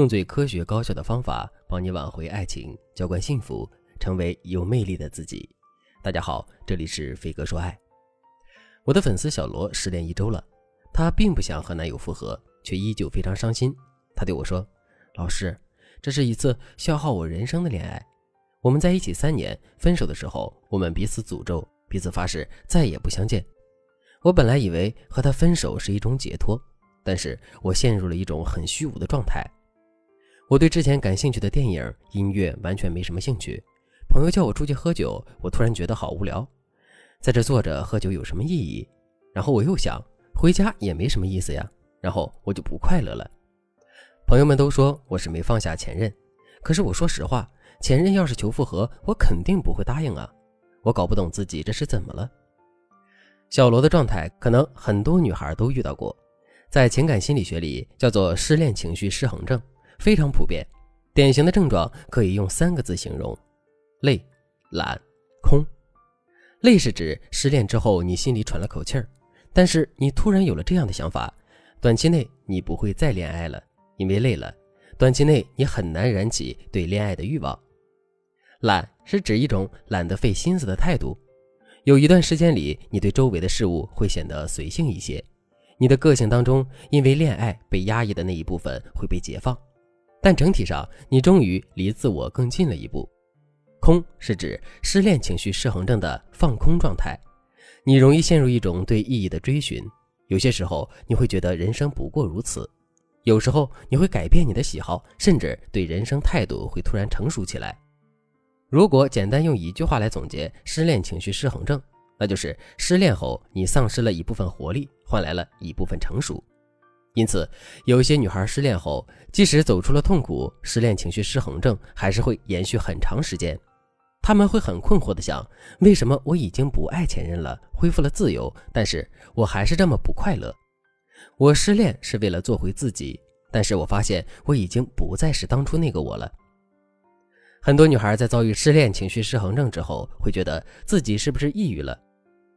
用最科学高效的方法帮你挽回爱情，浇灌幸福，成为有魅力的自己。大家好，这里是飞哥说爱。我的粉丝小罗失恋一周了，她并不想和男友复合，却依旧非常伤心。她对我说：“老师，这是一次消耗我人生的恋爱。我们在一起三年，分手的时候，我们彼此诅咒，彼此发誓再也不相见。我本来以为和他分手是一种解脱。”但是我陷入了一种很虚无的状态。我对之前感兴趣的电影、音乐完全没什么兴趣。朋友叫我出去喝酒，我突然觉得好无聊，在这坐着喝酒有什么意义？然后我又想回家也没什么意思呀，然后我就不快乐了。朋友们都说我是没放下前任，可是我说实话，前任要是求复合，我肯定不会答应啊。我搞不懂自己这是怎么了。小罗的状态，可能很多女孩都遇到过。在情感心理学里，叫做失恋情绪失衡症，非常普遍。典型的症状可以用三个字形容：累、懒、空。累是指失恋之后你心里喘了口气儿，但是你突然有了这样的想法：短期内你不会再恋爱了，因为累了。短期内你很难燃起对恋爱的欲望。懒是指一种懒得费心思的态度，有一段时间里，你对周围的事物会显得随性一些。你的个性当中，因为恋爱被压抑的那一部分会被解放，但整体上你终于离自我更近了一步。空是指失恋情绪失衡症的放空状态，你容易陷入一种对意义的追寻，有些时候你会觉得人生不过如此，有时候你会改变你的喜好，甚至对人生态度会突然成熟起来。如果简单用一句话来总结失恋情绪失衡症。那就是失恋后，你丧失了一部分活力，换来了一部分成熟。因此，有一些女孩失恋后，即使走出了痛苦，失恋情绪失衡症还是会延续很长时间。他们会很困惑地想：为什么我已经不爱前任了，恢复了自由，但是我还是这么不快乐？我失恋是为了做回自己，但是我发现我已经不再是当初那个我了。很多女孩在遭遇失恋情绪失衡症之后，会觉得自己是不是抑郁了？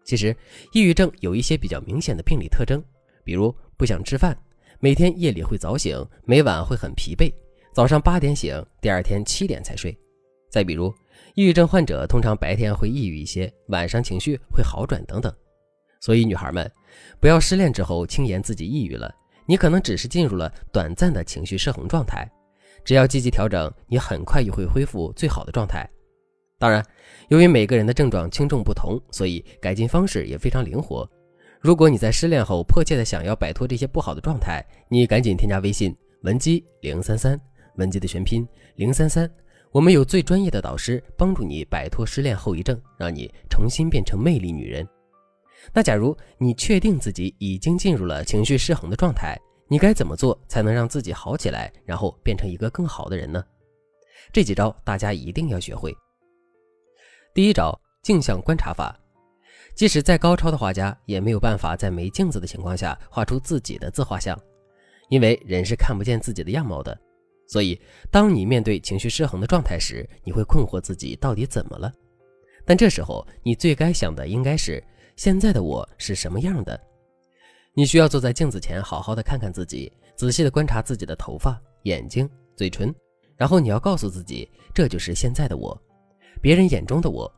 其实，抑郁症有一些比较明显的病理特征，比如不想吃饭，每天夜里会早醒，每晚会很疲惫，早上八点醒，第二天七点才睡。再比如，抑郁症患者通常白天会抑郁一些，晚上情绪会好转等等。所以，女孩们不要失恋之后轻言自己抑郁了，你可能只是进入了短暂的情绪失衡状态，只要积极调整，你很快又会恢复最好的状态。当然，由于每个人的症状轻重不同，所以改进方式也非常灵活。如果你在失恋后迫切的想要摆脱这些不好的状态，你赶紧添加微信文姬零三三，文姬的全拼零三三，我们有最专业的导师帮助你摆脱失恋后遗症，让你重新变成魅力女人。那假如你确定自己已经进入了情绪失衡的状态，你该怎么做才能让自己好起来，然后变成一个更好的人呢？这几招大家一定要学会。第一招镜像观察法，即使再高超的画家也没有办法在没镜子的情况下画出自己的自画像，因为人是看不见自己的样貌的。所以，当你面对情绪失衡的状态时，你会困惑自己到底怎么了。但这时候，你最该想的应该是现在的我是什么样的。你需要坐在镜子前，好好的看看自己，仔细的观察自己的头发、眼睛、嘴唇，然后你要告诉自己，这就是现在的我。别人眼中的我，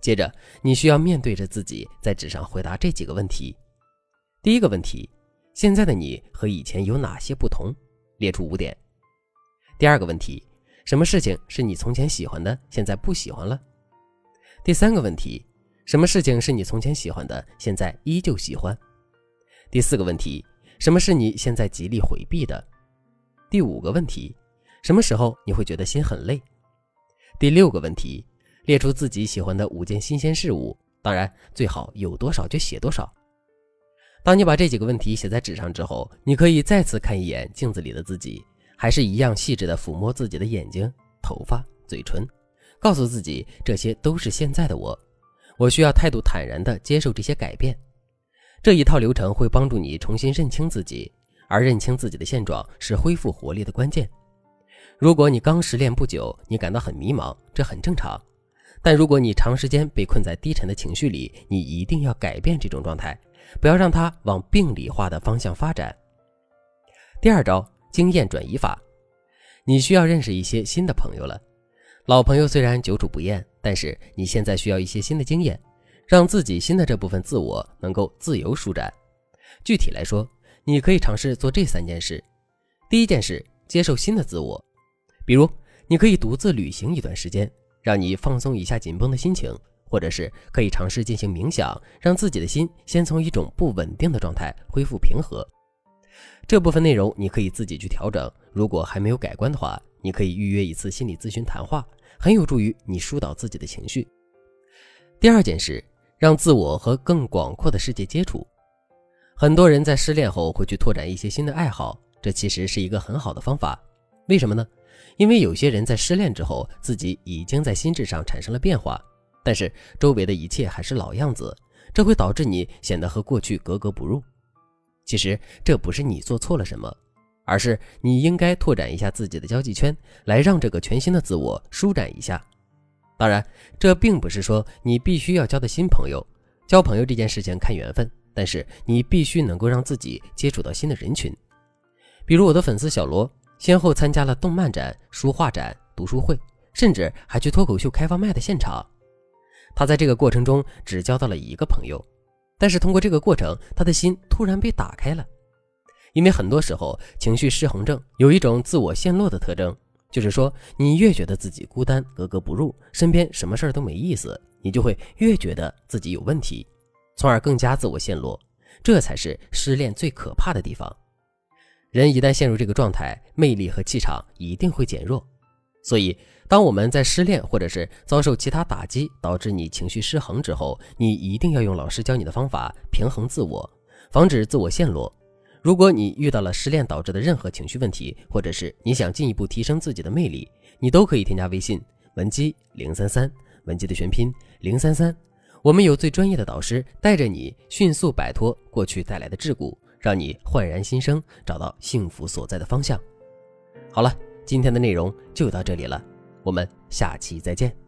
接着你需要面对着自己，在纸上回答这几个问题。第一个问题：现在的你和以前有哪些不同？列出五点。第二个问题：什么事情是你从前喜欢的，现在不喜欢了？第三个问题：什么事情是你从前喜欢的，现在依旧喜欢？第四个问题：什么是你现在极力回避的？第五个问题：什么时候你会觉得心很累？第六个问题。列出自己喜欢的五件新鲜事物，当然最好有多少就写多少。当你把这几个问题写在纸上之后，你可以再次看一眼镜子里的自己，还是一样细致的抚摸自己的眼睛、头发、嘴唇，告诉自己这些都是现在的我，我需要态度坦然的接受这些改变。这一套流程会帮助你重新认清自己，而认清自己的现状是恢复活力的关键。如果你刚失恋不久，你感到很迷茫，这很正常。但如果你长时间被困在低沉的情绪里，你一定要改变这种状态，不要让它往病理化的方向发展。第二招，经验转移法，你需要认识一些新的朋友了。老朋友虽然久处不厌，但是你现在需要一些新的经验，让自己新的这部分自我能够自由舒展。具体来说，你可以尝试做这三件事。第一件事，接受新的自我，比如你可以独自旅行一段时间，让你放松一下紧绷的心情。或者是可以尝试进行冥想，让自己的心先从一种不稳定的状态恢复平和。这部分内容你可以自己去调整。如果还没有改观的话，你可以预约一次心理咨询谈话，很有助于你疏导自己的情绪。第二件事，让自我和更广阔的世界接触。很多人在失恋后会去拓展一些新的爱好，这其实是一个很好的方法。为什么呢？因为有些人在失恋之后，自己已经在心智上产生了变化。但是周围的一切还是老样子，这会导致你显得和过去格格不入。其实这不是你做错了什么，而是你应该拓展一下自己的交际圈，来让这个全新的自我舒展一下。当然，这并不是说你必须要交的新朋友。交朋友这件事情看缘分，但是你必须能够让自己接触到新的人群。比如我的粉丝小罗，先后参加了动漫展、书画展、读书会，甚至还去脱口秀开放麦的现场。他在这个过程中只交到了一个朋友，但是通过这个过程，他的心突然被打开了。因为很多时候，情绪失衡症有一种自我陷落的特征，就是说，你越觉得自己孤单、格格不入，身边什么事儿都没意思，你就会越觉得自己有问题，从而更加自我陷落。这才是失恋最可怕的地方。人一旦陷入这个状态，魅力和气场一定会减弱。所以，当我们在失恋或者是遭受其他打击，导致你情绪失衡之后，你一定要用老师教你的方法平衡自我，防止自我陷落。如果你遇到了失恋导致的任何情绪问题，或者是你想进一步提升自己的魅力，你都可以添加微信文姬零三三，文姬的全拼零三三。我们有最专业的导师带着你迅速摆脱过去带来的桎梏，让你焕然新生，找到幸福所在的方向。好了。今天的内容就到这里了，我们下期再见。